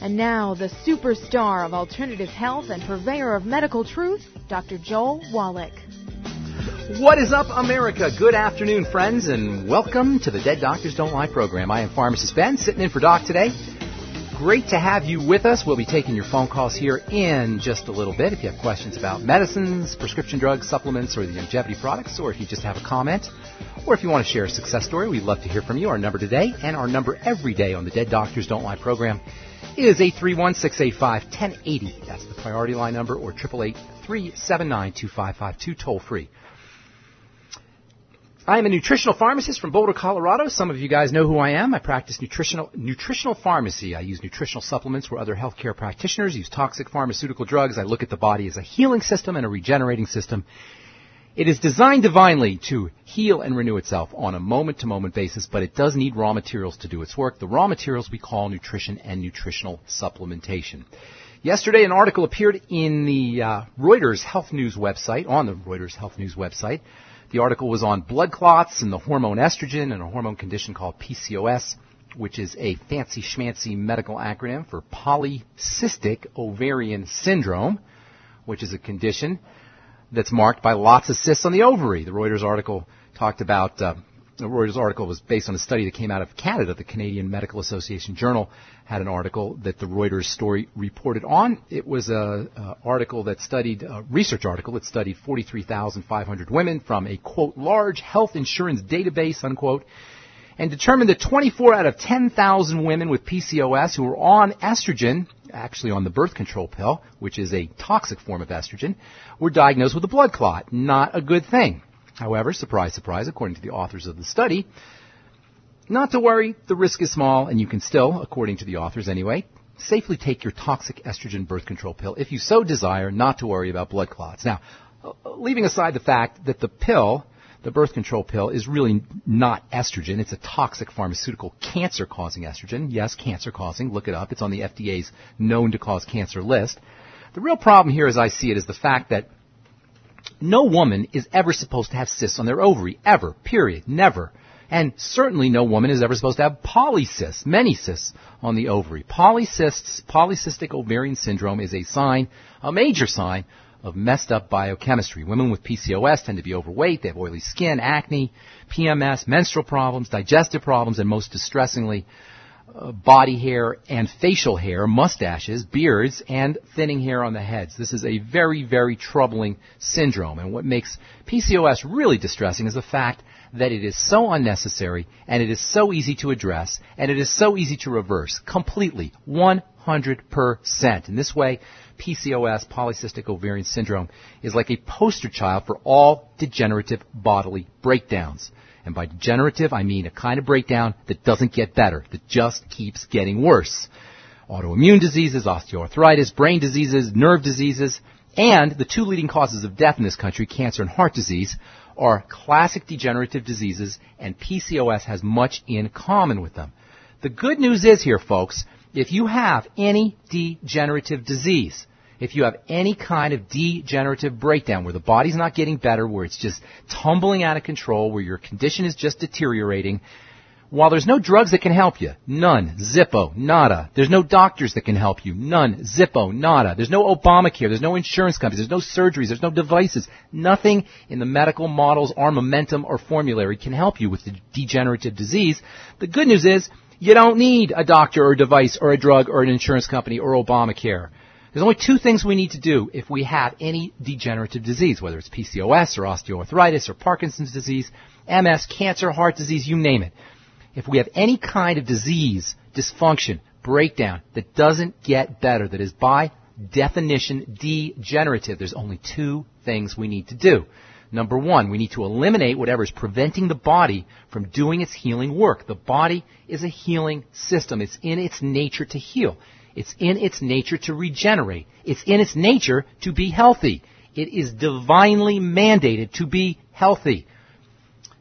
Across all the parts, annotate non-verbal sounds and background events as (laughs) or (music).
And now, the superstar of alternative health and purveyor of medical truth, Dr. Joel Wallach. What is up, America? Good afternoon, friends, and welcome to the Dead Doctors Don't Lie program. I am Pharmacist Ben, sitting in for Doc today. Great to have you with us. We'll be taking your phone calls here in just a little bit. If you have questions about medicines, prescription drugs, supplements, or the Youngevity products, or if you just have a comment, or if you want to share a success story, we'd love to hear from you. Our number today and our number every day on the Dead Doctors Don't Lie program is 831-685-1080. That's the priority line number, or 888-379-2552, toll free. I am a nutritional pharmacist from Boulder, Colorado. Some of you guys know who I am. I practice nutritional nutritional pharmacy. I use nutritional supplements where other healthcare practitioners use toxic pharmaceutical drugs. I look at the body as a healing system and a regenerating system. It is designed divinely to heal and renew itself on a moment to moment basis, but it does need raw materials to do its work. The raw materials we call nutrition and nutritional supplementation. Yesterday, an article appeared in the uh, Reuters Health News website, on the Reuters Health News website. The article was on blood clots and the hormone estrogen and a hormone condition called PCOS, which is a fancy schmancy medical acronym for polycystic ovarian syndrome, which is a condition that's marked by lots of cysts on the ovary. The Reuters article talked about, uh, the Reuters article was based on a study that came out of Canada. The Canadian Medical Association Journal had an article that the Reuters story reported on. It was a, a article that studied, a research article that studied 43,500 women from a quote large health insurance database unquote, and determined that 24 out of 10,000 women with PCOS who were on estrogen, actually on the birth control pill, which is a toxic form of estrogen, were diagnosed with a blood clot. Not a good thing. However, surprise, surprise, according to the authors of the study, not to worry, the risk is small, and you can still, according to the authors anyway, safely take your toxic estrogen birth control pill if you so desire not to worry about blood clots. Now, uh, leaving aside the fact that the pill, the birth control pill, is really not estrogen. It's a toxic pharmaceutical cancer causing estrogen. Yes, cancer causing. Look it up. It's on the FDA's known to cause cancer list. The real problem here, as I see it, is the fact that no woman is ever supposed to have cysts on their ovary. Ever. Period. Never. And certainly no woman is ever supposed to have polycysts, many cysts on the ovary. Polycysts, polycystic ovarian syndrome is a sign, a major sign of messed up biochemistry. Women with PCOS tend to be overweight, they have oily skin, acne, PMS, menstrual problems, digestive problems, and most distressingly, uh, body hair and facial hair, mustaches, beards, and thinning hair on the heads. This is a very, very troubling syndrome. And what makes PCOS really distressing is the fact that it is so unnecessary and it is so easy to address and it is so easy to reverse completely 100%. In this way, PCOS, polycystic ovarian syndrome, is like a poster child for all degenerative bodily breakdowns. And by degenerative, I mean a kind of breakdown that doesn't get better, that just keeps getting worse. Autoimmune diseases, osteoarthritis, brain diseases, nerve diseases, and the two leading causes of death in this country, cancer and heart disease, are classic degenerative diseases, and PCOS has much in common with them. The good news is here, folks, if you have any degenerative disease, if you have any kind of degenerative breakdown where the body's not getting better, where it's just tumbling out of control, where your condition is just deteriorating, while there's no drugs that can help you, none, Zippo, nada. There's no doctors that can help you, none, Zippo, nada. There's no Obamacare, there's no insurance companies, there's no surgeries, there's no devices. Nothing in the medical models, armamentum, or formulary can help you with the degenerative disease. The good news is, you don't need a doctor or a device or a drug or an insurance company or Obamacare. There's only two things we need to do if we have any degenerative disease, whether it's PCOS or osteoarthritis or Parkinson's disease, MS, cancer, heart disease, you name it if we have any kind of disease, dysfunction, breakdown that doesn't get better, that is by definition degenerative, there's only two things we need to do. Number one, we need to eliminate whatever is preventing the body from doing its healing work. The body is a healing system. It's in its nature to heal. It's in its nature to regenerate. It's in its nature to be healthy. It is divinely mandated to be healthy.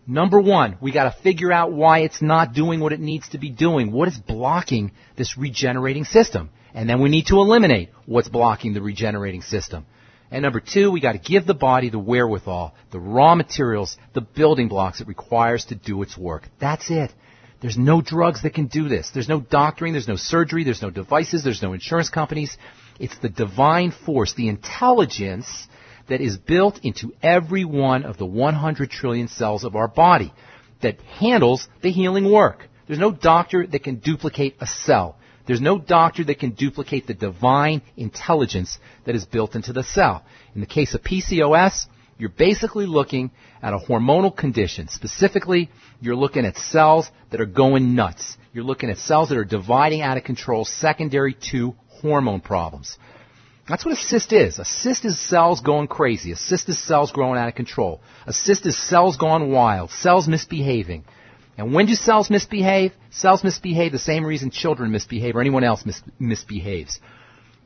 Number one, we gotta figure out why it's not doing what it needs to be doing. What is blocking this regenerating system? And then we need to eliminate what's blocking the regenerating system. And number two, we gotta give the body the wherewithal, the raw materials, the building blocks it requires to do its work. That's it. There's no drugs that can do this. There's no doctoring, there's no surgery, there's no devices, there's no insurance companies. It's the divine force, the intelligence that is built into every one of the 100 trillion cells of our body that handles the healing work. There's no doctor that can duplicate a cell. There's no doctor that can duplicate the divine intelligence that is built into the cell. In the case of PCOS, you're basically looking at a hormonal condition. Specifically, you're looking at cells that are going nuts. You're looking at cells that are dividing out of control secondary to hormone problems. That's what a cyst is. A cyst is cells going crazy. A cyst is cells growing out of control. A cyst is cells gone wild, cells misbehaving. And when do cells misbehave? Cells misbehave the same reason children misbehave or anyone else mis- misbehaves.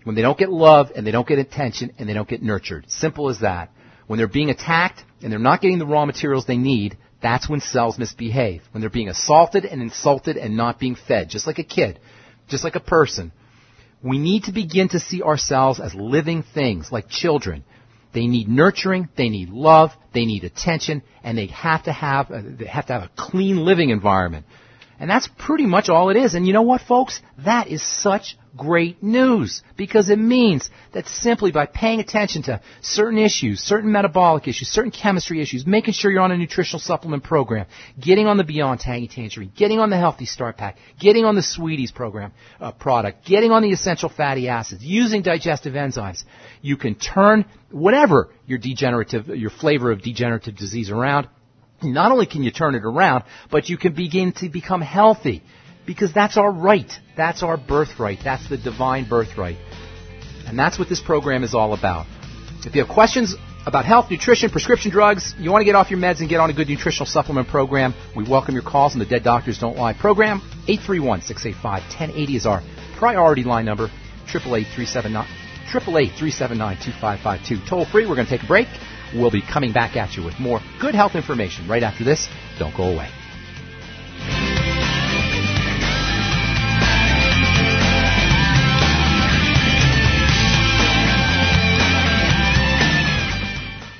When they don't get love and they don't get attention and they don't get nurtured. Simple as that. When they're being attacked and they're not getting the raw materials they need, that's when cells misbehave. When they're being assaulted and insulted and not being fed, just like a kid, just like a person. We need to begin to see ourselves as living things, like children. They need nurturing, they need love, they need attention, and they have to have they have to have a clean living environment. And that's pretty much all it is. And you know what, folks? That is such great news because it means that simply by paying attention to certain issues, certain metabolic issues, certain chemistry issues, making sure you're on a nutritional supplement program, getting on the Beyond Tangy Tangerine, getting on the Healthy Start Pack, getting on the Sweeties program uh, product, getting on the essential fatty acids, using digestive enzymes, you can turn whatever your degenerative, your flavor of degenerative disease around. Not only can you turn it around, but you can begin to become healthy because that's our right. That's our birthright. That's the divine birthright. And that's what this program is all about. If you have questions about health, nutrition, prescription drugs, you want to get off your meds and get on a good nutritional supplement program, we welcome your calls on the Dead Doctors Don't Lie program. 831-685-1080 is our priority line number. 888-379-2552. Toll free. We're going to take a break. We'll be coming back at you with more good health information right after this. Don't go away.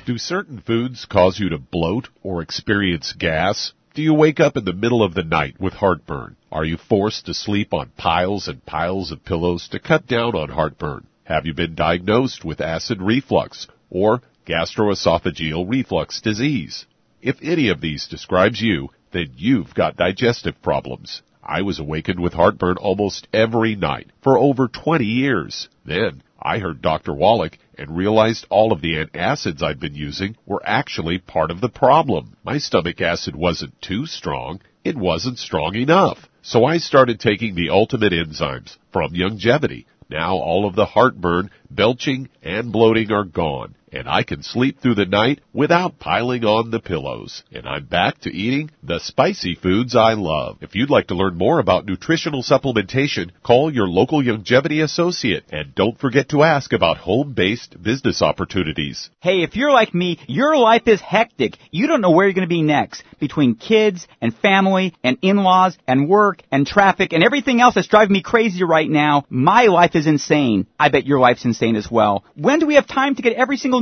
Do certain foods cause you to bloat or experience gas? Do you wake up in the middle of the night with heartburn? Are you forced to sleep on piles and piles of pillows to cut down on heartburn? Have you been diagnosed with acid reflux or gastroesophageal reflux disease? If any of these describes you, then you've got digestive problems. I was awakened with heartburn almost every night for over 20 years. Then I heard Dr. Wallach and realized all of the antacids I'd been using were actually part of the problem. My stomach acid wasn't too strong, it wasn't strong enough. So I started taking the ultimate enzymes from Youngevity. Now all of the heartburn, belching, and bloating are gone and I can sleep through the night without piling on the pillows. And I'm back to eating the spicy foods I love. If you'd like to learn more about nutritional supplementation, call your local Youngevity associate and don't forget to ask about home-based business opportunities. Hey, if you're like me, your life is hectic. You don't know where you're going to be next. Between kids and family and in-laws and work and traffic and everything else that's driving me crazy right now, my life is insane. I bet your life's insane as well. When do we have time to get every single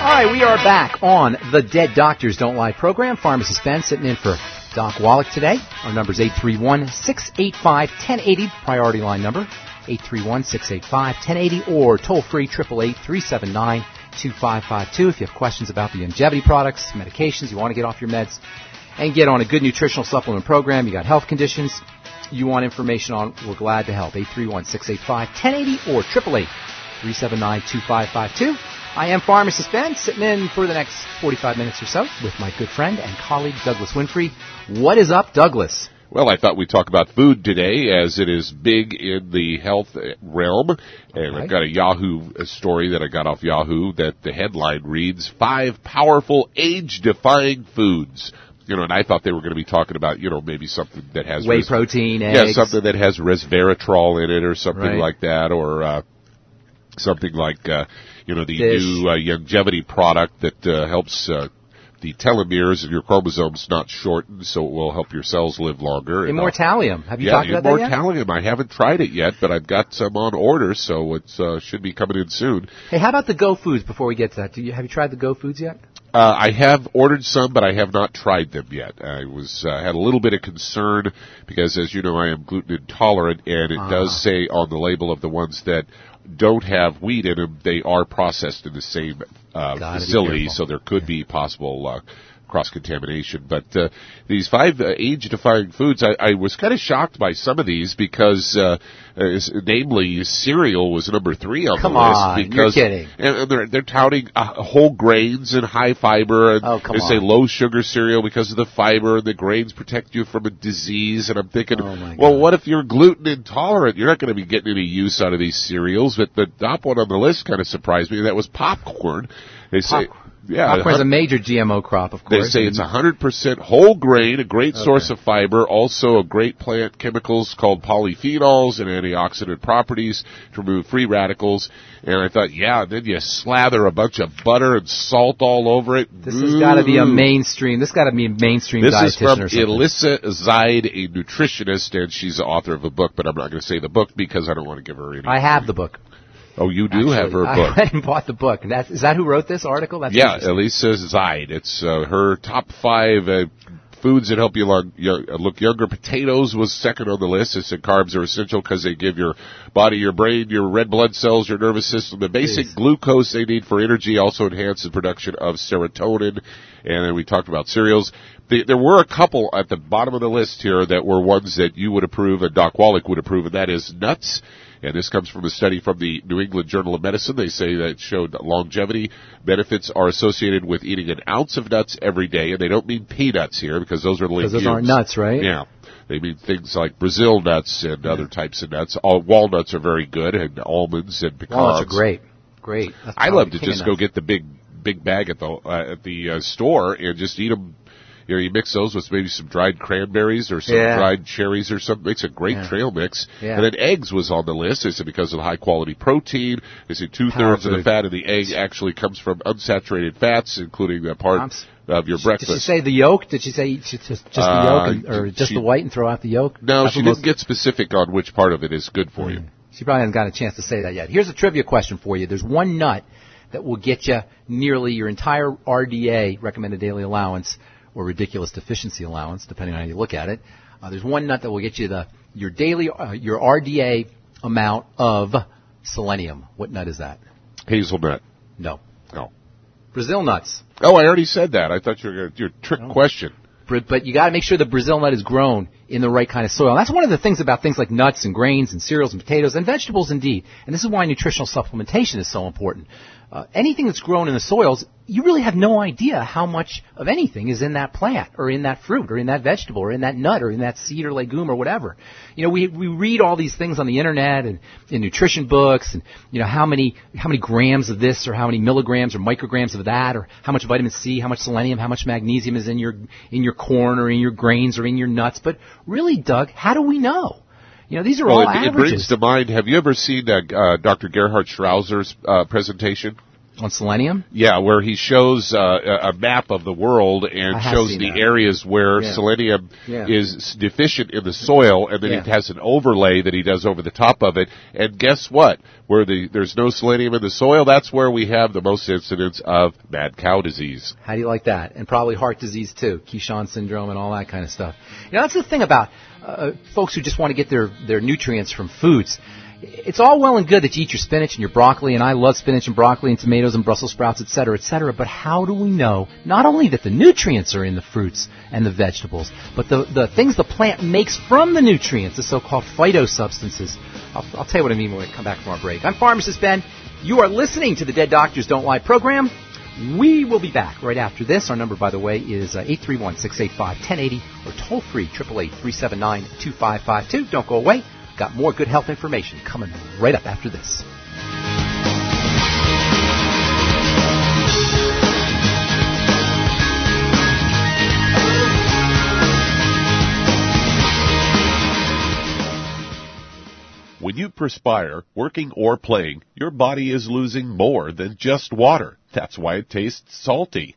All right, we are back on the Dead Doctors Don't Lie program. Pharmacist Ben sitting in for Doc Wallach today. Our number is 831-685-1080, priority line number, 831-685-1080, or toll free 888-379-2552 if you have questions about the Youngevity products, medications, you want to get off your meds, and get on a good nutritional supplement program, you got health conditions you want information on, we're glad to help. 831-685-1080 or 888-379-2552. I am Pharmacist Ben, sitting in for the next 45 minutes or so with my good friend and colleague Douglas Winfrey. What is up, Douglas? Well, I thought we'd talk about food today as it is big in the health realm. And. I've got a Yahoo story that I got off Yahoo that the headline reads, Five Powerful Age-Defying Foods you know, and I thought they were going to be talking about, you know, maybe something that has whey res- protein, eggs. yeah, something that has resveratrol in it, or something right. like that, or uh, something like, uh, you know, the Dish. new uh, Youngevity product that uh, helps uh, the telomeres of your chromosomes not shorten, so it will help your cells live longer. Immortalium. Have you yeah, talked about that yet? Immortalium. I haven't tried it yet, but I've got some on order, so it uh, should be coming in soon. Hey, how about the Go Foods? Before we get to that, do you have you tried the Go Foods yet? Uh, I have ordered some, but I have not tried them yet. I was uh, had a little bit of concern because, as you know, I am gluten intolerant, and it uh. does ah. say on the label of the ones that don't have wheat in them, they are processed in the same uh, facility, so there could be possible uh, cross contamination. But uh, these five uh, age defying foods, I, I was kind of shocked by some of these because, uh, uh, namely, cereal was number three on come the on, list. Because you're kidding. And they're, they're touting uh, whole grains and high fiber, and oh, come they on. say low sugar cereal because of the fiber, and the grains protect you from a disease. And I'm thinking, oh well, what if you're gluten intolerant? You're not going to be getting any use out of these cereals. But the top one on the list kind of surprised me. That was popcorn. They say. Yeah, popcorn is a major GMO crop, of course. They say it's 100% whole grain, a great okay. source of fiber, also a great plant chemicals called polyphenols and antioxidant properties to remove free radicals. And I thought, yeah, then you slather a bunch of butter and salt all over it. This has got to be a mainstream. This got to be a mainstream this dietitian is from Elisa Zied, a nutritionist, and she's the author of a book, but I'm not going to say the book because I don't want to give her any. I have the book. Oh, you do Actually, have her book. I (laughs) went and bought the book. That's, is that who wrote this article? That's yeah, Elisa Zied. It's uh, her top five uh, foods that help you look, look younger. Potatoes was second on the list. It said carbs are essential because they give your body, your brain, your red blood cells, your nervous system the basic Jeez. glucose they need for energy. Also enhance the production of serotonin. And then we talked about cereals. The, there were a couple at the bottom of the list here that were ones that you would approve and Doc Wallach would approve, and that is nuts and this comes from a study from the New England Journal of Medicine. They say that it showed longevity benefits are associated with eating an ounce of nuts every day, and they don't mean peanuts here because those are legumes. Because those aren't nuts, right? Yeah. They mean things like Brazil nuts and yeah. other types of nuts. All walnuts are very good, and almonds and pecans. Walnuts are great. Great. I love to just go get the big big bag at the uh, at the uh, store and just eat them you know, you mix those with maybe some dried cranberries or some yeah. dried cherries or something. Makes a great yeah. trail mix. Yeah. And then eggs was on the list. They said because of the high quality protein. They said two thirds of the fat in the egg actually comes from unsaturated fats, including the part. I'm, of your breakfast. Did she say the yolk? Did she say just, just the uh, yolk, and, or just she, the white and throw out the yolk? No, she didn't get specific on which part of it is good for mm. you. She probably hasn't got a chance to say that yet. Here's a trivia question for you. There's one nut that will get you nearly your entire RDA, recommended daily allowance, or ridiculous deficiency allowance, depending on how you look at it. Uh, there's one nut that will get you the your daily uh, your RDA amount of selenium. What nut is that? Hazelnut. No. No. Brazil nuts. Oh, I already said that. I thought you were going to your trick no. question. But you got to make sure the Brazil nut is grown in the right kind of soil. And that's one of the things about things like nuts and grains and cereals and potatoes and vegetables indeed. And this is why nutritional supplementation is so important uh, anything that's grown in the soils, you really have no idea how much of anything is in that plant or in that fruit or in that vegetable or in that nut or in that seed or legume or whatever. You know, we we read all these things on the internet and in nutrition books and you know how many how many grams of this or how many milligrams or micrograms of that or how much vitamin C, how much selenium, how much magnesium is in your in your corn or in your grains or in your nuts. But really, Doug, how do we know? You know, these are well, all it, averages. It brings to mind. Have you ever seen uh, uh, Dr. Gerhard Schrauzer's uh, presentation? On selenium? Yeah, where he shows uh, a map of the world and shows the that. areas where Yeah. selenium Yeah. is deficient in the soil, and then Yeah. he has an overlay that he does over the top of it. And guess what? Where the there's no selenium in the soil, that's where we have the most incidence of mad cow disease. How do you like that? And probably heart disease too, Keshan syndrome and all that kind of stuff. You know, that's the thing about uh, folks who just want to get their, their nutrients from foods. It's all well and good that you eat your spinach and your broccoli, and I love spinach and broccoli and tomatoes and Brussels sprouts, et cetera, et cetera. But how do we know not only that the nutrients are in the fruits and the vegetables, but the, the things the plant makes from the nutrients, the so-called phytosubstances? I'll, I'll tell you what I mean when we come back from our break. I'm Pharmacist Ben. You are listening to the Dead Doctors Don't Lie program. We will be back right after this. Our number, by the way, is uh, 831-685-1080 or toll free 888-379-2552. Don't go away. Got more good health information coming right up after this. When you perspire, working or playing, your body is losing more than just water. That's why it tastes salty.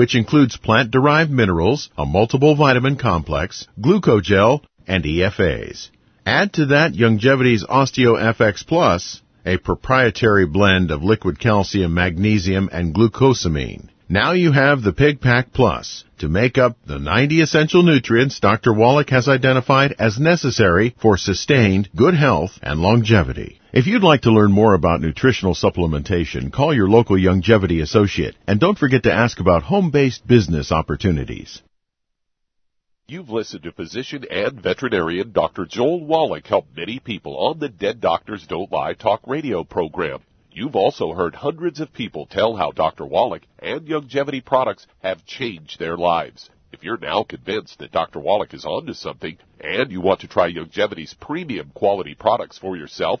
which includes plant-derived minerals, a multiple vitamin complex, glucogel, and EFAs. Add to that Youngevity's OsteoFX Plus, a proprietary blend of liquid calcium, magnesium, and glucosamine. Now you have the Pig Pack Plus to make up the 90 essential nutrients Dr. Wallach has identified as necessary for sustained good health and longevity. If you'd like to learn more about nutritional supplementation, call your local Youngevity associate and don't forget to ask about home-based business opportunities. You've listened to physician and veterinarian Dr. Joel Wallach help many people on the Dead Doctors Don't Lie talk radio program. You've also heard hundreds of people tell how Dr. Wallach and Youngevity products have changed their lives. If you're now convinced that Dr. Wallach is onto something and you want to try Youngevity's premium quality products for yourself,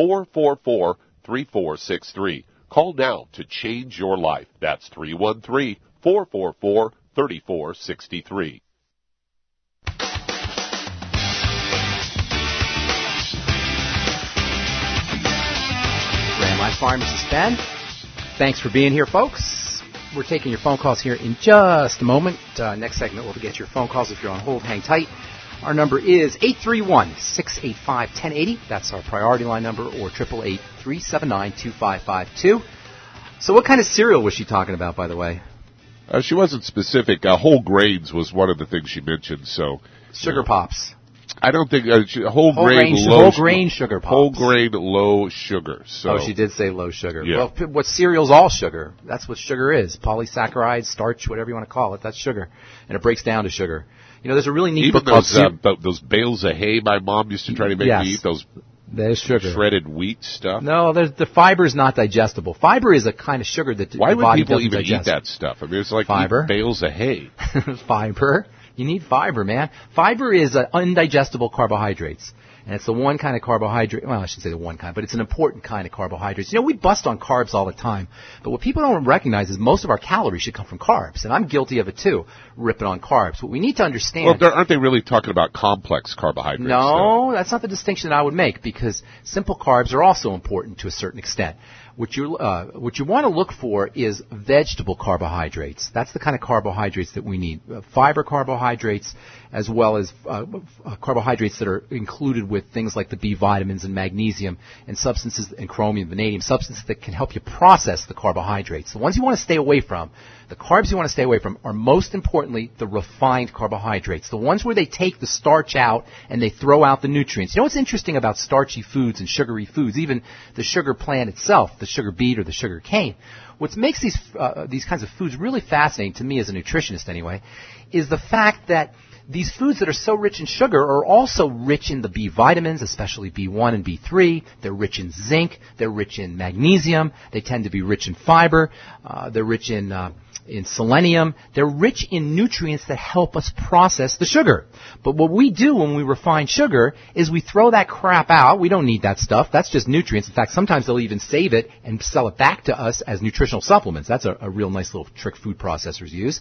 444 3463. Call now to change your life. That's 313 444 3463. Grand Life Pharmacist Ben. Thanks for being here, folks. We're taking your phone calls here in just a moment. Uh, next segment, we'll get your phone calls. If you're on hold, hang tight. Our number is 831-685-1080. That's our priority line number, or 888-379-2552. So what kind of cereal was she talking about, by the way? Uh, she wasn't specific. Uh, whole grains was one of the things she mentioned. So Sugar Pops. I don't think uh, she, whole, Whole grain, grain- low whole grain sugar pops. Whole grain low sugar. So oh, she did say low sugar. Yeah. Well, p- what cereal's all sugar. That's what sugar is. Polysaccharides, starch, whatever you want to call it. That's sugar. And it breaks down to sugar. You know, there's a really neat Even book called those uh, Cere- those bales of hay my mom used to try to make Yes. me eat. Those There's sugar. Shredded wheat stuff. No, the fiber is not digestible. Fiber is a kind of sugar that Why the would body people even digest. eat that stuff? I mean, it's like Fiber. bales of hay. (laughs) fiber. You need fiber, man. Fiber is uh, undigestible carbohydrates. And it's the one kind of carbohydrate, well, I should say the one kind, but it's an important kind of carbohydrates. You know, we bust on carbs all the time, but what people don't recognize is most of our calories should come from carbs, and I'm guilty of it too, ripping on carbs. What we need to understand... Well, aren't they really talking about complex carbohydrates? though? No, that's not the distinction that I would make because simple carbs are also important to a certain extent. What you uh, what you want to look for is vegetable carbohydrates. That's the kind of carbohydrates that we need. Uh, fiber carbohydrates, as well as uh, uh, carbohydrates that are included with things like the B vitamins and magnesium and substances and chromium, vanadium, substances that can help you process the carbohydrates. The ones you want to stay away from, the carbs you want to stay away from, are most importantly the refined carbohydrates, the ones where they take the starch out and they throw out the nutrients. You know what's interesting about starchy foods and sugary foods, even the sugar plant itself, the sugar beet or the sugar cane? What makes these uh, these kinds of foods really fascinating to me as a nutritionist, anyway, is the fact that these foods that are so rich in sugar are also rich in the B vitamins, especially B1 and B3. They're rich in zinc. They're rich in magnesium. They tend to be rich in fiber. Uh, they're rich in uh, in selenium. They're rich in nutrients that help us process the sugar. But what we do when we refine sugar is we throw that crap out. We don't need that stuff. That's just nutrients. In fact, sometimes they'll even save it and sell it back to us as nutritional supplements. That's a, a real nice little trick food processors use.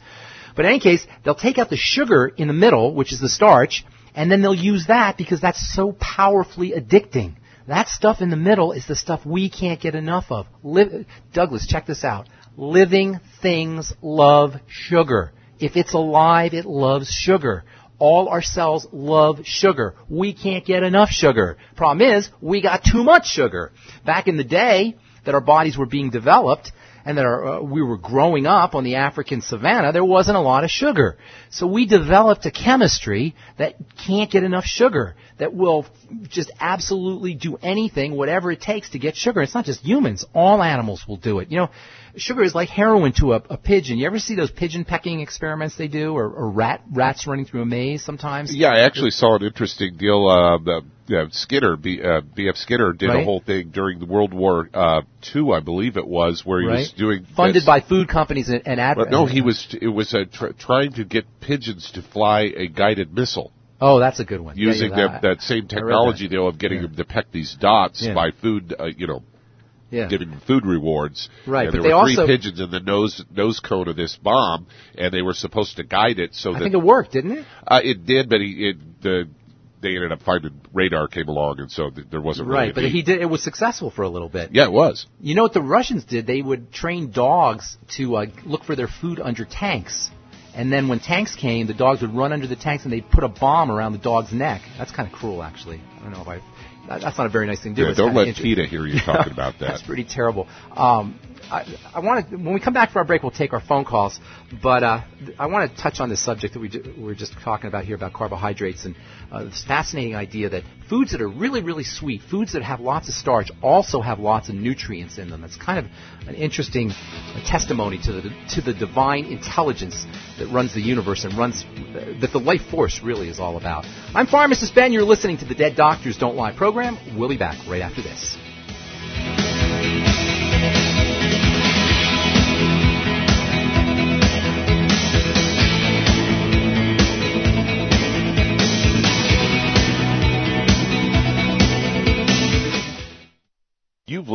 But in any case, they'll take out the sugar in the middle, which is the starch, and then they'll use that because that's so powerfully addicting. That stuff in the middle is the stuff we can't get enough of. Li- Douglas, check this out. Living things love sugar. If it's alive, it loves sugar. All our cells love sugar. We can't get enough sugar. Problem is, we got too much sugar. Back in the day that our bodies were being developed, and that our, uh, we were growing up on the African savannah, there wasn't a lot of sugar. So we developed a chemistry that can't get enough sugar, that will just absolutely do anything, whatever it takes to get sugar. It's not just humans. All animals will do it. You know, sugar is like heroin to a, a pigeon. You ever see those pigeon pecking experiments they do, or, or rat rats running through a maze sometimes? Yeah, I actually saw an interesting deal. Uh, the, uh, Skinner, B, uh, B.F. Skinner, did a whole thing during the World War uh, II, I believe it was, where he Right. was doing Funded this- by food companies and, and ad- But no, he was. It was uh, tr- trying to get pigeons to fly a guided missile Oh, that's a good one. Using yeah, that, that same technology, that. though, of getting Yeah. them to peck these dots Yeah. by food. Uh, you know, Yeah. giving them food rewards. Right, And but there they were three also- pigeons in the nose nose cone of this bomb, and they were supposed to guide it so I that think it worked, didn't it? uh, it did, but he, it, the they ended up finding radar came along, and so th- there wasn't really Right, but need. he did. It was successful for a little bit. Yeah, it was. You know what the Russians did? They would train dogs to uh, look for their food under tanks. And then when tanks came, the dogs would run under the tanks and they'd put a bomb around the dog's neck. That's kind of cruel, actually. I don't know if I. That's not a very nice thing to do. Yeah, don't let PETA hear you talking (laughs) about that. That's pretty terrible. Um, I, I want to. When we come back from our break, we'll take our phone calls. But uh, I want to touch on this subject that we, we were just talking about here about carbohydrates and uh, this fascinating idea that foods that are really, really sweet, foods that have lots of starch, also have lots of nutrients in them. It's kind of an interesting testimony to the to the divine intelligence that runs the universe and runs that the life force really is all about. I'm Pharmacist Ben. You're listening to the Dead Doctors Don't Lie program. We'll be back right after this.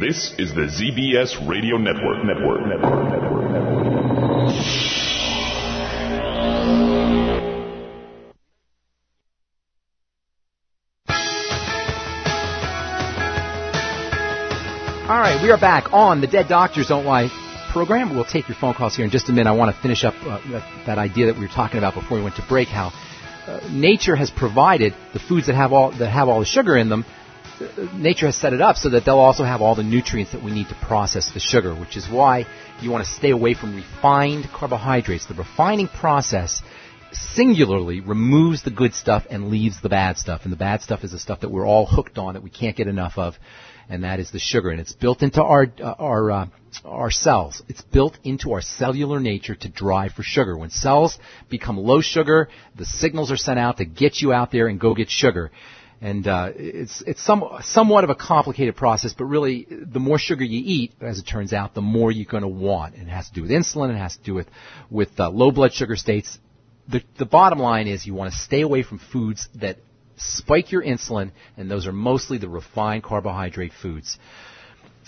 This is the ZBS Radio Network. Network. Network. Network. Network. All right, we are back on the Dead Doctors Don't Lie program. We'll take your phone calls here in just a minute. I want to finish up uh, that, that, idea that we were talking about before we went to break. How uh, nature has provided the foods that have all that have all the sugar in them nature has set it up so that they'll also have all the nutrients that we need to process the sugar, which is why you want to stay away from refined carbohydrates. The refining process singularly removes the good stuff and leaves the bad stuff. And the bad stuff is the stuff that we're all hooked on that we can't get enough of, and that is the sugar. And it's built into our uh, our uh, our cells. It's built into our cellular nature to drive for sugar. When cells become low sugar, the signals are sent out to get you out there and go get sugar. And uh, it's it's some, somewhat of a complicated process, but really, the more sugar you eat, as it turns out, the more you're going to want. And it has to do with insulin. It has to do with with uh, low blood sugar states. The the bottom line is you want to stay away from foods that spike your insulin, and those are mostly the refined carbohydrate foods.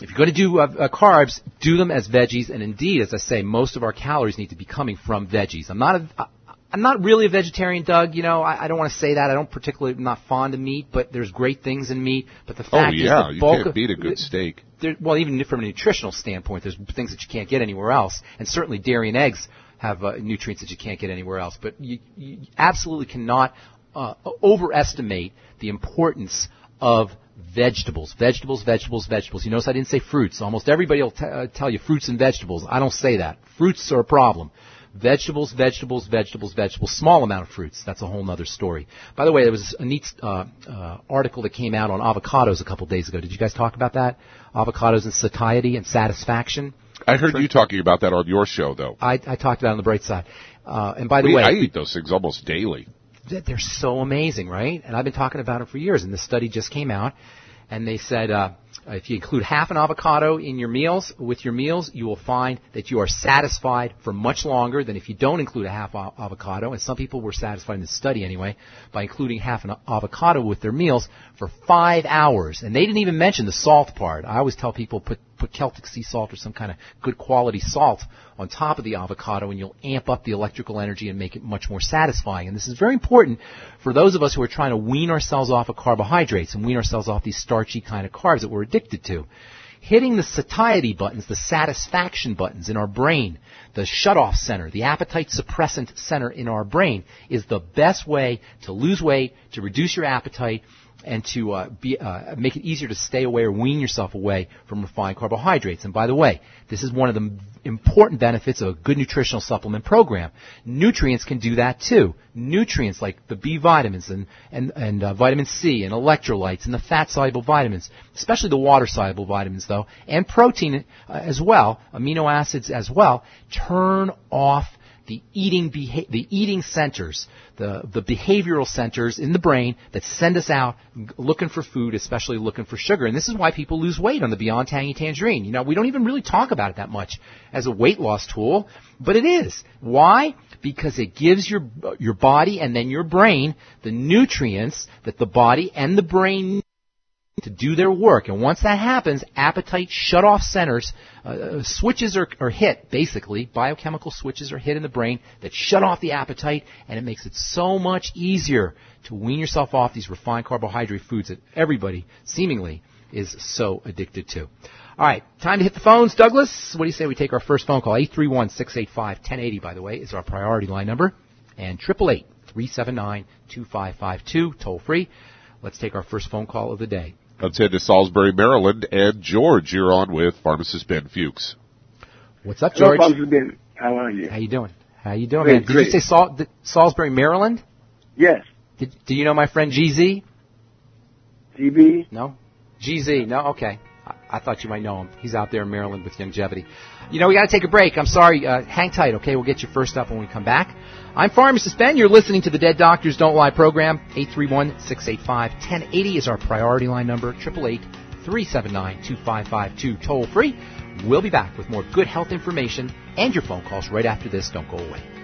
If you're going to do uh, uh, carbs, do them as veggies, and indeed, as I say, most of our calories need to be coming from veggies. I'm not a, I'm not really a vegetarian, Doug. You know, I, I don't want to say that. I don't particularly, I'm not fond of meat, but there's great things in meat. But the fact oh, yeah, is, the bulk you can't beat a good steak. There, well, even from a nutritional standpoint, there's things that you can't get anywhere else, and certainly dairy and eggs have uh, nutrients that you can't get anywhere else. But you, you absolutely cannot uh, overestimate the importance of vegetables, vegetables, vegetables, vegetables. You notice I didn't say fruits. Almost everybody will t- uh, tell you fruits and vegetables. I don't say that. Fruits are a problem. Vegetables, vegetables, vegetables, vegetables. Small amount of fruits. That's a whole other story. By the way, there was a neat uh, uh, article that came out on avocados a couple days ago. Did you guys talk about that? Avocados and satiety and satisfaction. I heard you talking about that on your show, though. I, I talked about it on the bright side. Uh, and by the we, way, I eat those things almost daily. They're so amazing, right? And I've been talking about them for years. And this study just came out, and they said uh, Uh, if you include half an avocado in your meals, with your meals, you will find that you are satisfied for much longer than if you don't include a half avocado. And some people were satisfied in this study anyway by including half an avocado with their meals for five hours. And they didn't even mention the salt part. I always tell people put put Celtic sea salt or some kind of good quality salt on top of the avocado and you'll amp up the electrical energy and make it much more satisfying. And this is very important for those of us who are trying to wean ourselves off of carbohydrates and wean ourselves off these starchy kind of carbs that we're addicted to. Hitting the satiety buttons, the satisfaction buttons in our brain, the shut-off center, the appetite suppressant center in our brain is the best way to lose weight, to reduce your appetite, and to uh, be, uh, make it easier to stay away or wean yourself away from refined carbohydrates. And by the way, this is one of the important benefits of a good nutritional supplement program. Nutrients can do that too. Nutrients like the B vitamins and, and, and uh, vitamin C and electrolytes and the fat soluble vitamins, especially the water soluble vitamins though, and protein uh, as well, amino acids as well, turn off the eating beha- the eating centers, the the behavioral centers in the brain that send us out looking for food, especially looking for sugar. And this is why people lose weight on the Beyond Tangy Tangerine. You know, we don't even really talk about it that much as a weight loss tool, but it is. Why? Because it gives your your body and then your brain the nutrients that the body and the brain to do their work. And once that happens, appetite shut off centers, uh, uh, switches are, are hit, basically, biochemical switches are hit in the brain that shut off the appetite, and it makes it so much easier to wean yourself off these refined carbohydrate foods that everybody, seemingly, is so addicted to. All right, time to hit the phones. Douglas, what do you say we take our first phone call? 831-685-1080, by the way, is our priority line number. And 888-379-2552, toll free. Let's take our first phone call of the day. Let's head to Salisbury, Maryland. And George, you're on with pharmacist Ben Fuchs. What's up, George? Hello, pharmacist Ben. How are you? How you doing? How you doing, Great, man? Did great. you say Sal- th- Salisbury, Maryland? Yes. Did, do you know my friend GZ? GB? No? GZ, no? Okay. I, thought you might know him. He's out there in Maryland with Youngevity. You know, we gotta take a break. I'm sorry. Uh, hang tight, okay? We'll get you first up when we come back. I'm Pharmacist Ben. You're listening to the Dead Doctors Don't Lie program. 831-685-1080 is our priority line number. 888-379-2552 toll free. We'll be back with more good health information and your phone calls right after this. Don't go away.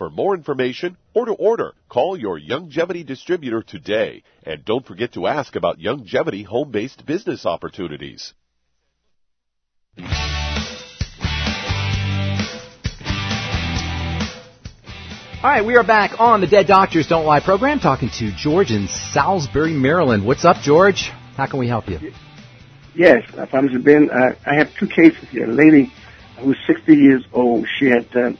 For more information or to order, call your Youngevity distributor today. And don't forget to ask about Youngevity home-based business opportunities. All right, we are back on the Dead Doctors Don't Lie program talking to George in Salisbury, Maryland. What's up, George? How can we help you? Yes, Pharmacist Ben. Uh, I have two cases here. A lady who's 60 years old. She had uh,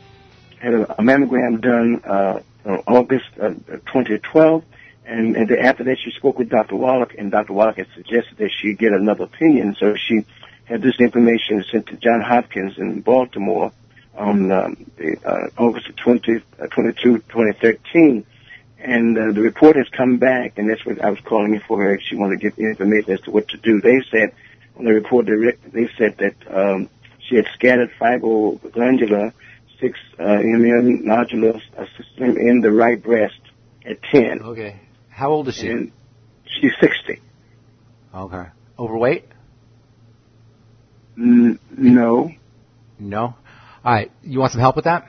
had a, a mammogram done uh, August uh, 2012, and, and after that she spoke with Dr. Wallach, and Dr. Wallach had suggested that she get another opinion. So she had this information sent to John Hopkins in Baltimore on um, the, uh, August 20, uh, 22, 2013. And uh, the report has come back, and that's what I was calling you for. Her. She wanted to get information as to what to do. They said on the report, they, re- they said that um, she had scattered fibroglandular six uh, immune nodular system in the right breast at 10. Okay. How old is she? And she's 60. Okay. Overweight? N- no. No. All right. You want some help with that?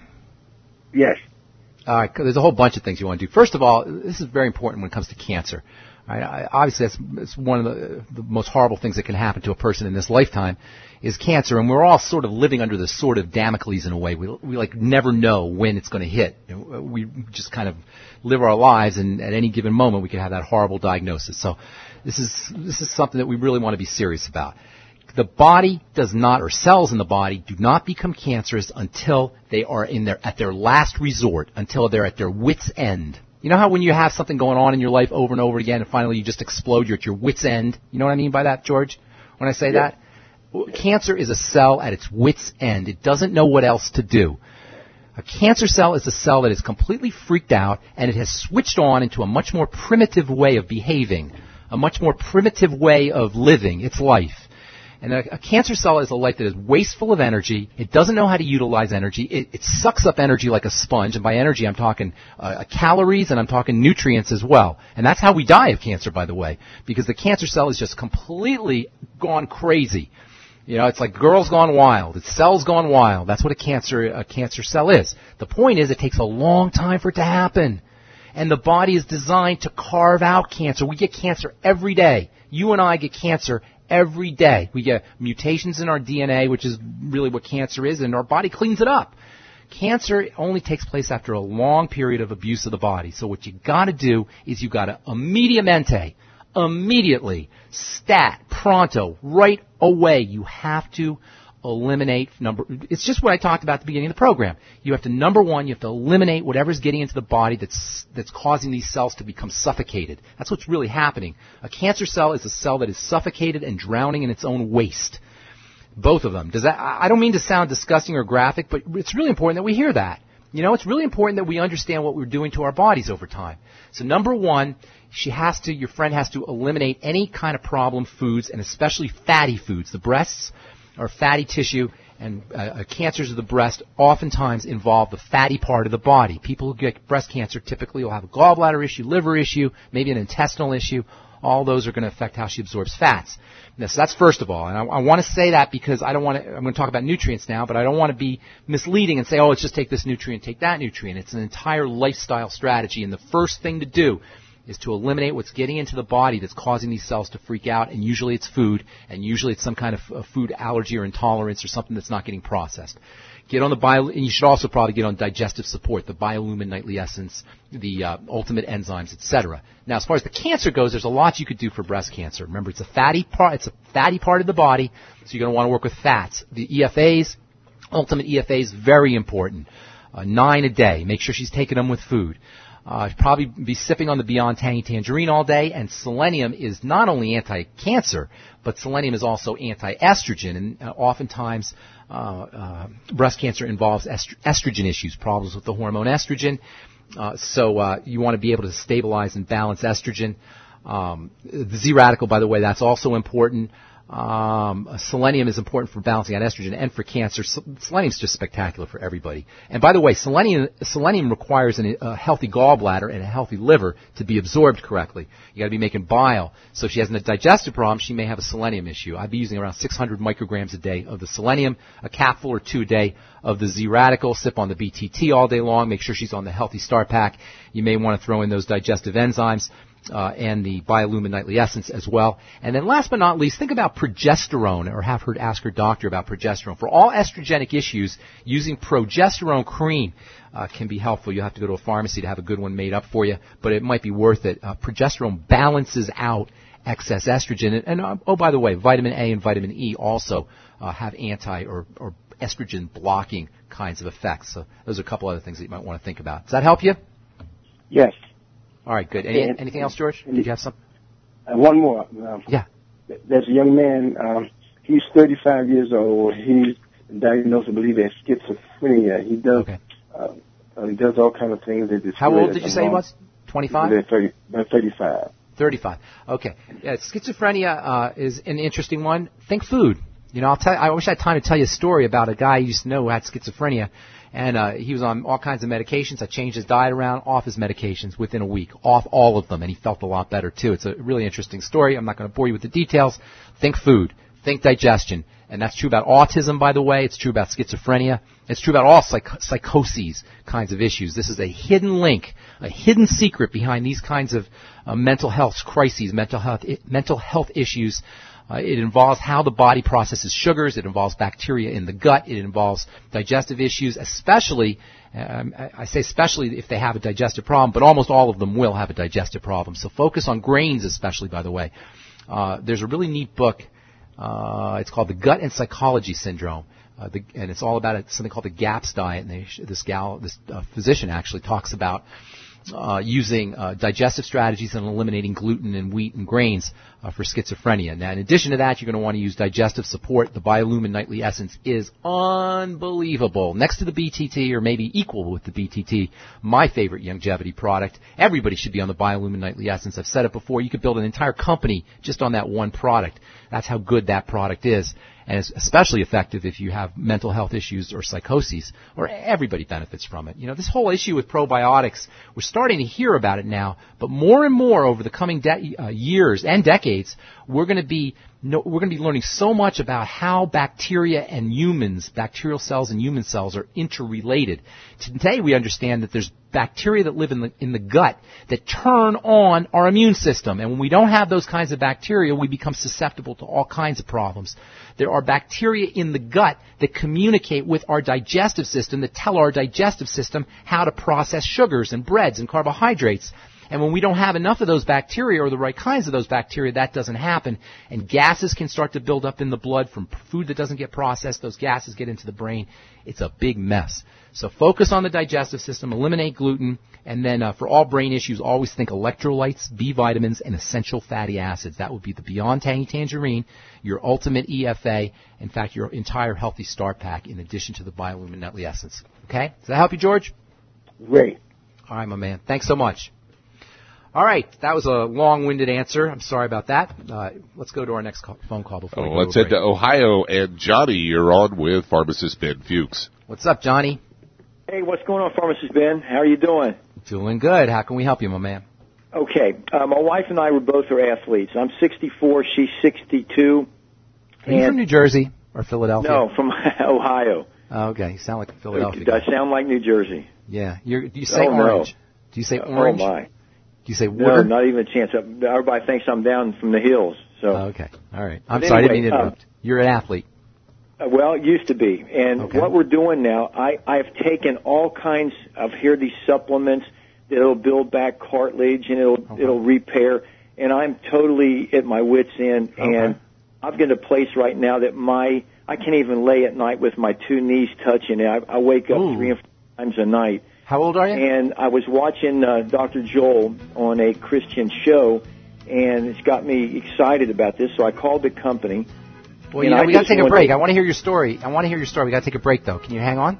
Yes. All right. There's a whole bunch of things you want to do. First of all, this is very important when it comes to cancer. Right, I, obviously, that's one of the, the most horrible things that can happen to a person in this lifetime is cancer, and we're all sort of living under this sort of Damocles in a way. We, we like never know when it's going to hit. We just kind of live our lives, and at any given moment, we could have that horrible diagnosis. So, this is this is something that we really want to be serious about. The body does not, or cells in the body do not become cancerous until they are in their at their last resort, until they're at their wits' end. You know how when you have something going on in your life over and over again, and finally you just explode, you're at your wits' end. You know what I mean by that, George? When I say Yeah. that, cancer is a cell at its wits' end. It doesn't know what else to do. A cancer cell is a cell that is completely freaked out and it has switched on into a much more primitive way of behaving, a much more primitive way of living its life. And a, a cancer cell is a life that is wasteful of energy. It doesn't know how to utilize energy. It, it sucks up energy like a sponge. And by energy, I'm talking uh, calories and I'm talking nutrients as well. And that's how we die of cancer, by the way, because the cancer cell is just completely gone crazy. You know, it's like girls gone wild. It's cells gone wild. That's what a cancer a cancer cell is. The point is, it takes a long time for it to happen, and the body is designed to carve out cancer. We get cancer every day. You and I get cancer every day. We get mutations in our DNA, which is really what cancer is, and our body cleans it up. Cancer only takes place after a long period of abuse of the body. So what you gotta do is you gotta immediatamente, immediately, stat, pronto, right away, you have to eliminate number, it's just what I talked about at the beginning of the program. You have to, number one, you have to eliminate whatever's getting into the body that's, that's causing these cells to become suffocated. That's what's really happening. A cancer cell is a cell that is suffocated and drowning in its own waste. Both of them. Does that, I don't mean to sound disgusting or graphic, but it's really important that we hear that. You know, it's really important that we understand what we're doing to our bodies over time. So number one, she has to, your friend has to eliminate any kind of problem foods and especially fatty foods. The breasts are fatty tissue and uh, uh, cancers of the breast oftentimes involve the fatty part of the body. People who get breast cancer typically will have a gallbladder issue, liver issue, maybe an intestinal issue. All those are going to affect how she absorbs fats. Now, so that's first of all, and I, I want to say that because I don't want to. I'm going to talk about nutrients now, but I don't want to be misleading and say, "Oh, let's just take this nutrient, take that nutrient." It's an entire lifestyle strategy, and the first thing to do is to eliminate what's getting into the body that's causing these cells to freak out, and usually it's food, and usually it's some kind of uh, food allergy or intolerance or something that's not getting processed. Get on the bio, and you should also probably get on digestive support, the biolumin nightly essence, the uh, ultimate enzymes, etc. Now, as far as the cancer goes, there's a lot you could do for breast cancer. Remember, it's a fatty part, it's a fatty part of the body, so you're going to want to work with fats. The EFAs, ultimate EFAs, very important. Uh, nine a day. Make sure she's taking them with food. Uh, she'd probably be sipping on the Beyond Tangy Tangerine all day, and selenium is not only anti-cancer, but selenium is also anti-estrogen, and uh, oftentimes uh, uh, breast cancer involves est- estrogen issues, problems with the hormone estrogen. Uh, so uh, you want to be able to stabilize and balance estrogen. Um, the Z radical, by the way, that's also important. Um, selenium is important for balancing out estrogen and for cancer. Selenium is just spectacular for everybody. And by the way, selenium selenium requires an, a healthy gallbladder and a healthy liver to be absorbed correctly. You got to be making bile. So if she has a digestive problem, she may have a selenium issue. I'd be using around 600 micrograms a day of the selenium, a capful or two a day of the Z radical. Sip on the BTT all day long. Make sure she's on the healthy start pack. You may want to throw in those digestive enzymes uh, and the Biolumin Nightly Essence as well. And then last but not least, think about progesterone or have her ask her doctor about progesterone. For all estrogenic issues, using progesterone cream uh, can be helpful. You'll have to go to a pharmacy to have a good one made up for you, but it might be worth it. Uh, progesterone balances out excess estrogen. And, and uh, oh, by the way, vitamin A and vitamin E also uh, have anti or, or estrogen blocking kinds of effects. So those are a couple other things that you might want to think about. Does that help you? Yes. All right, good. Any, And- anything else, George? Did you have some? Uh, one more. Um, Yeah. There's a young man. Um, he's 35 years old. He's diagnosed, I believe, as schizophrenia. He does. Okay. Uh, uh, he does all kind of things. That How old did you say he was? 25? 30, about 35. 35. Okay. Yeah, schizophrenia uh, is an interesting one. Think food. You know, I'll tell. You, I wish I had time to tell you a story about a guy I used to know who had schizophrenia, and uh, he was on all kinds of medications. I changed his diet around, off his medications within a week, off all of them, and he felt a lot better too. It's a really interesting story. I'm not going to bore you with the details. Think food. Think digestion. And that's true about autism, by the way. It's true about schizophrenia. It's true about all psych- psychoses kinds of issues. This is a hidden link, a hidden secret behind these kinds of uh, mental health crises, mental health, I- mental health issues. Uh, it involves how the body processes sugars. It involves bacteria in the gut. It involves digestive issues, especially, um, I say especially if they have a digestive problem, but almost all of them will have a digestive problem. So focus on grains, especially, by the way. Uh, there's a really neat book uh, it's called the Gut and Psychology Syndrome. Uh, the, and it's all about something called the GAPS diet. And they, this gal, this uh, physician actually talks about uh, using uh, digestive strategies and eliminating gluten and wheat and grains uh, for schizophrenia. Now, in addition to that, you're going to want to use digestive support. The Biolumin Nightly Essence is unbelievable. Next to the BTT, or maybe equal with the BTT, my favorite Youngevity product. Everybody should be on the Biolumin Nightly Essence. I've said it before. You could build an entire company just on that one product. That's how good that product is. And it's especially effective if you have mental health issues or psychoses, or everybody benefits from it. You know, this whole issue with probiotics, we're starting to hear about it now, but more and more over the coming de- uh, years and decades, we're going to be no, we're going to be learning so much about how bacteria and humans, bacterial cells and human cells are interrelated. Today we understand that there's bacteria that live in the, in the gut that turn on our immune system. And when we don't have those kinds of bacteria, we become susceptible to all kinds of problems. There are bacteria in the gut that communicate with our digestive system that tell our digestive system how to process sugars and breads and carbohydrates. And when we don't have enough of those bacteria or the right kinds of those bacteria, that doesn't happen. And gases can start to build up in the blood from food that doesn't get processed. Those gases get into the brain. It's a big mess. So focus on the digestive system, eliminate gluten, and then uh, for all brain issues, always think electrolytes, B vitamins, and essential fatty acids. That would be the Beyond Tangy Tangerine, your ultimate EFA, in fact, your entire Healthy Start Pack, in addition to the Biolumin Nightly Essence. Okay? Does that help you, George? Great. All right, my man. Thanks so much. All right, that was a long-winded answer. I'm sorry about that. Uh, let's go to our next call, phone call before Oh, we go let's to a head to. Ohio. And Johnny, you're on with pharmacist Ben Fuchs. What's up, Johnny? Hey, what's going on, Pharmacist Ben? How are you doing? Doing good. How can we help you, my man? Okay, uh, my wife and I were both are athletes. I'm 64, she's 62. Are you from New Jersey or Philadelphia? No, from (laughs) Ohio. Oh, okay, you sound like Philadelphia. Does. I sound like New Jersey? Yeah. You're, do you say Oh, no. orange? Do you say orange? Oh my! Do you say No, water? not even a chance. Everybody thinks I'm down from the hills. So, Oh, okay. All right. I'm But sorry. I didn't mean to uh, interrupt. You're an athlete. uh, well, it used to be. And what we're doing now, I I've taken all kinds of here these supplements that'll build back cartilage and it'll it'll repair. And I'm totally at my wits end. And I've got a place right now that my I can't even lay at night with my two knees touching. I, I wake up three and four times a night. How old are you? And I was watching uh, Dr. Joel on a Christian show, and it's got me excited about this. So I called the company. Well, you know, we got to take a break. I want to hear your story. I want to hear your story. We got to take a break, though. Can you hang on?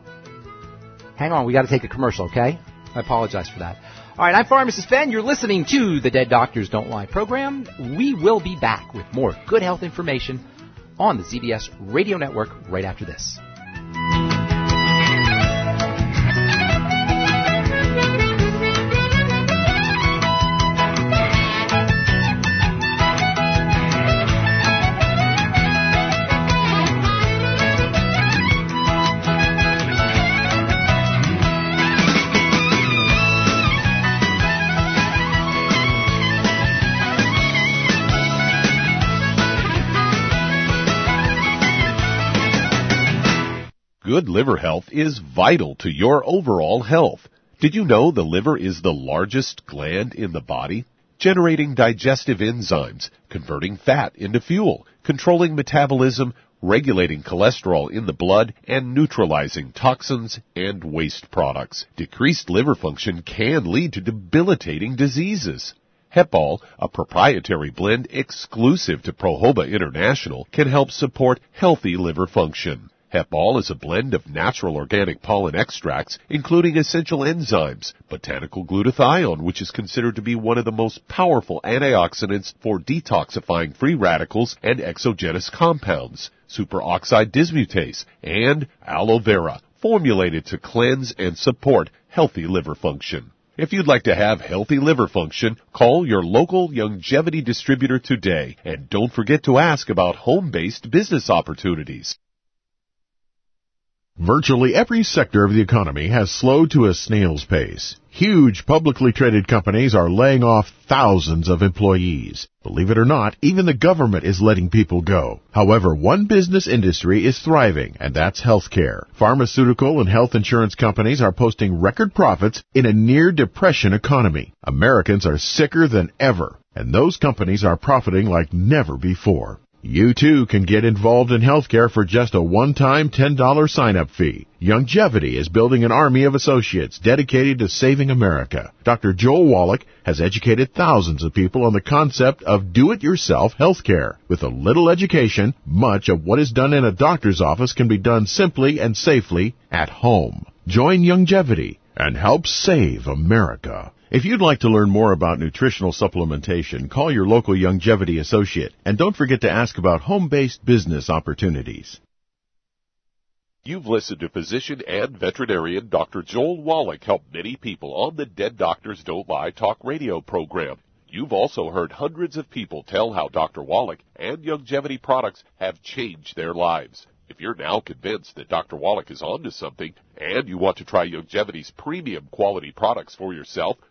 Hang on. We got to take a commercial, okay? I apologize for that. All right, I'm Pharmacist Ben. You're listening to the Dead Doctors Don't Lie program. We will be back with more good health information on the ZBS Radio Network right after this. Good liver health is vital to your overall health. Did you know the liver is the largest gland in the body? Generating digestive enzymes, converting fat into fuel, controlling metabolism, regulating cholesterol in the blood, and neutralizing toxins and waste products. Decreased liver function can lead to debilitating diseases. Hepal, a proprietary blend exclusive to Prohoba International, can help support healthy liver function. Hep Ball is a blend of natural organic pollen extracts, including essential enzymes, botanical glutathione, which is considered to be one of the most powerful antioxidants for detoxifying free radicals and exogenous compounds, superoxide dismutase, and aloe vera, formulated to cleanse and support healthy liver function. If you'd like to have healthy liver function, call your local Youngevity distributor today and don't forget to ask about home-based business opportunities. Virtually every sector of the economy has slowed to a snail's pace. Huge publicly traded companies are laying off thousands of employees. Believe it or not, even the government is letting people go. However, one business industry is thriving, and that's healthcare. Pharmaceutical and health insurance companies are posting record profits in a near depression economy. Americans are sicker than ever, and those companies are profiting like never before. You too can get involved in healthcare for just a one-time $10 sign-up fee. Youngevity is building an army of associates dedicated to saving America. Dr. Joel Wallach has educated thousands of people on the concept of do-it-yourself healthcare. With a little education, much of what is done in a doctor's office can be done simply and safely at home. Join Youngevity and help save America. If you'd like to learn more about nutritional supplementation, call your local Youngevity associate and don't forget to ask about home-based business opportunities. You've listened to physician and veterinarian Dr. Joel Wallach help many people on the Dead Doctors Don't Lie talk radio program. You've also heard hundreds of people tell how Dr. Wallach and Youngevity products have changed their lives. If you're now convinced that Dr. Wallach is onto something and you want to try Youngevity's premium quality products for yourself,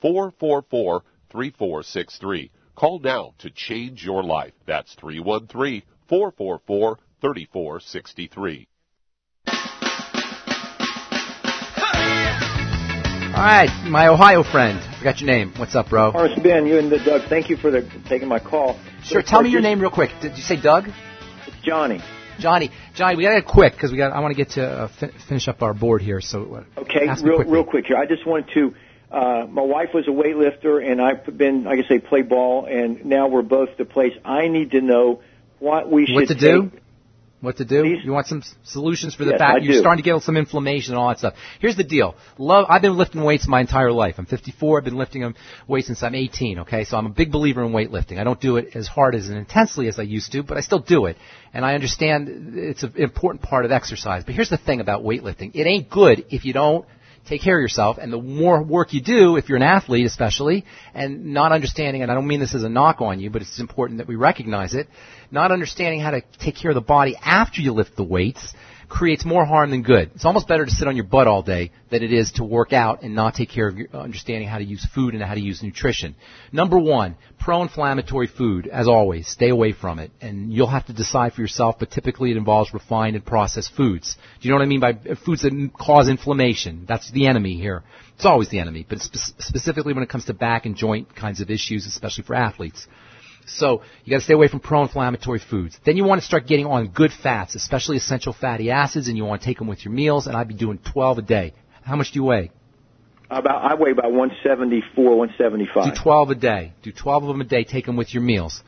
444 3463. Call now to change your life. That's 313 444 3463. All right, my Ohio friend. I forgot your name. What's up, bro? Horace Ben, you and the Doug. Thank you for the, taking my call. Sure. Tell me your name real quick. Did you say Doug? It's Johnny. Johnny, Johnny, we got to get quick because we got. I want to get to uh, fi- finish up our board here. So uh, okay, ask real quickly. real quick here. I just wanted to. Uh, my wife was a weightlifter, and I've been, like I say, play ball, and now we're both the place. I need to know what we should What to do? take. What to do? You want some solutions for the Yes, fat? I You're do. starting to get some inflammation and all that stuff. Here's the deal. Love. I've been lifting weights my entire life. I'm 54. I've been lifting them weights since I'm 18. Okay, so I'm a big believer in weightlifting. I don't do it as hard as and intensely as I used to, but I still do it. And I understand it's an important part of exercise. But here's the thing about weightlifting. It ain't good if you don't take care of yourself. And the more work you do if you're an athlete especially and not understanding and I don't mean this as a knock on you but it's important that we recognize it not understanding how to take care of the body after you lift the weights creates more harm than good. It's almost better to sit on your butt all day than it is to work out and not take care of your understanding how to use food and how to use nutrition. Number one, pro-inflammatory food, as always, stay away from it. And you'll have to decide for yourself, but typically it involves refined and processed foods. Do you know what I mean by uh, foods that cause inflammation? That's the enemy here. It's always the enemy, but spe- specifically when it comes to back and joint kinds of issues, especially for athletes. So you got to stay away from pro-inflammatory foods. Then you want to start getting on good fats, especially essential fatty acids, and you want to take them with your meals. And I'd be doing 12 a day. How much do you weigh? About I weigh about 174, 175. Do 12 a day. Do 12 of them a day. Take them with your meals.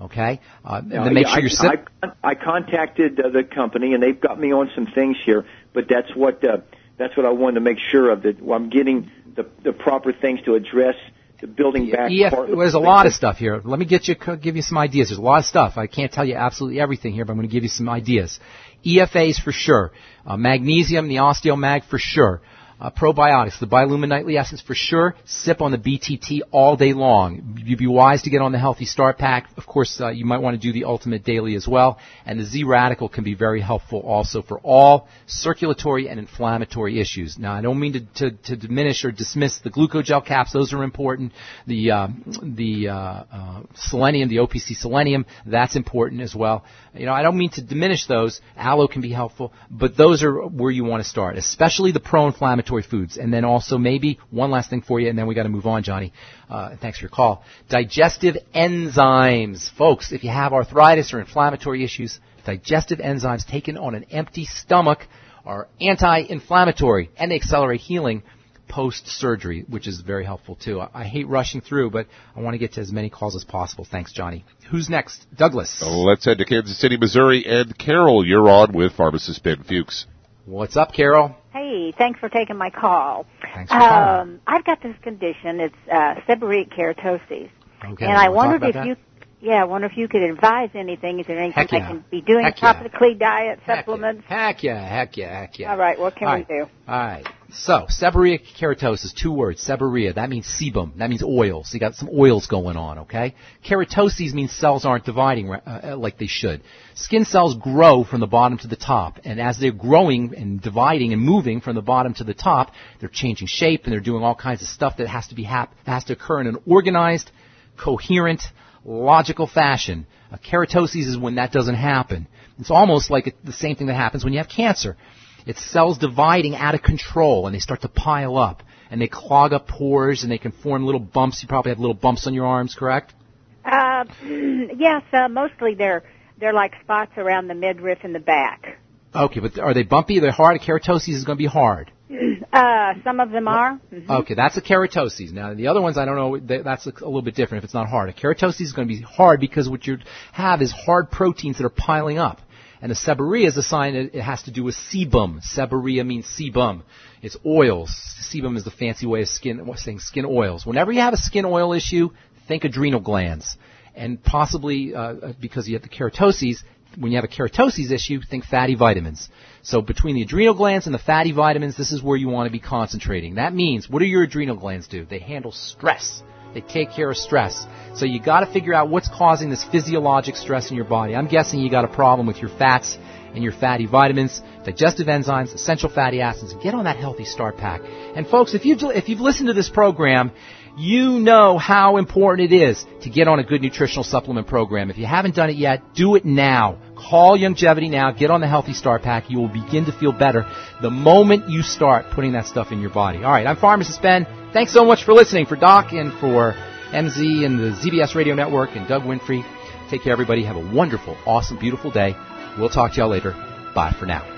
Okay. Uh, and then make yeah, sure you're sit- I, I contacted uh, the company and they've got me on some things here, but that's what uh, that's what I wanted to make sure of that I'm getting the the proper things to address the building back. Part there's a lot of stuff here. Let me get you, give you some ideas. There's a lot of stuff. I can't tell you absolutely everything here, but I'm going to give you some ideas. EFAs for sure. Uh, magnesium, the osteomag for sure. Uh, probiotics, the Biolumin Nightly Essence for sure. Sip on the BTT all day long. You'd be wise to get on the Healthy Start Pack. Of course, uh, you might want to do the Ultimate Daily as well. And the Z Radical can be very helpful also for all circulatory and inflammatory issues. Now, I don't mean to, to, to diminish or dismiss the glucogel caps; those are important. The uh, the uh, selenium, the OPC selenium, that's important as well. You know, I don't mean to diminish those. Aloe can be helpful, but those are where you want to start, especially the pro-inflammatory foods. And then also maybe one last thing for you, and then we got to move on, Johnny. Uh, thanks for your call. Digestive enzymes, folks. If you have arthritis or inflammatory issues, digestive enzymes taken on an empty stomach are anti-inflammatory and they accelerate healing post-surgery, which is very helpful too. I, I, hate rushing through, but I want to get to as many calls as possible. Thanks, Johnny. Who's next? Douglas. let's head to Kansas City, Missouri. And Carol, you're on with pharmacist Ben Fuchs. What's up, Carol? Hey, thanks for taking my call. Thanks for calling. Um, I've got this condition. It's uh, seborrheic keratosis. Okay. And I wondered if that? you yeah, I wonder if you could advise anything. Is there anything yeah. I can be doing? Heck yeah. Topically diet, Heck supplements? Heck yeah, heck yeah, heck yeah. All right, what can All we do? All right. So, seborrheic keratosis, two words. Seborrhea, that means sebum. That means oil. So you got some oils going on, okay? Keratoses means cells aren't dividing uh, uh, like they should. Skin cells grow from the bottom to the top, and as they're growing and dividing and moving from the bottom to the top, they're changing shape and they're doing all kinds of stuff that has to be hap- has to occur in an organized, coherent, logical fashion. Uh, keratosis is when that doesn't happen. It's almost like it, the same thing that happens when you have cancer. It's cells dividing out of control and they start to pile up and they clog up pores and they can form little bumps. You probably have little bumps on your arms, correct? Uh, (clears throat) yes, uh, mostly they're they're like spots around the midriff and the back. Okay, but are they bumpy? Are they hard? Keratosis is going to be hard. Uh, some of them are. Mhm. Okay, that's a keratosis. Now, the other ones, I don't know, th- that's a, little bit different if it's not hard. A keratosis is going to be hard because what you have is hard proteins that are piling up. And a seborrhea is a sign that it has to do with sebum. Seborrhea means sebum. It's oils. Sebum is the fancy way of skin, saying skin oils. Whenever you have a skin oil issue, think adrenal glands. And possibly, uh, because you have the keratoses, when you have a keratosis issue, think fatty vitamins. So between the adrenal glands and the fatty vitamins, this is where you want to be concentrating. That means, what do your adrenal glands do? They handle stress. They take care of stress. So you got to figure out what's causing this physiologic stress in your body. I'm guessing you got a problem with your fats and your fatty vitamins, digestive enzymes, essential fatty acids. Get on that healthy start pack. And folks, if you've if you've listened to this program, you know how important it is to get on a good nutritional supplement program. If you haven't done it yet, do it now. Call Youngevity now. Get on the Healthy Start Pack. You will begin to feel better the moment you start putting that stuff in your body. All right, I'm Pharmacist Ben. Thanks so much for listening. For Doc and for MZ and the ZBS Radio Network and Doug Winfrey. Take care, everybody. Have a wonderful, awesome, beautiful day. We'll talk to y'all later. Bye for now.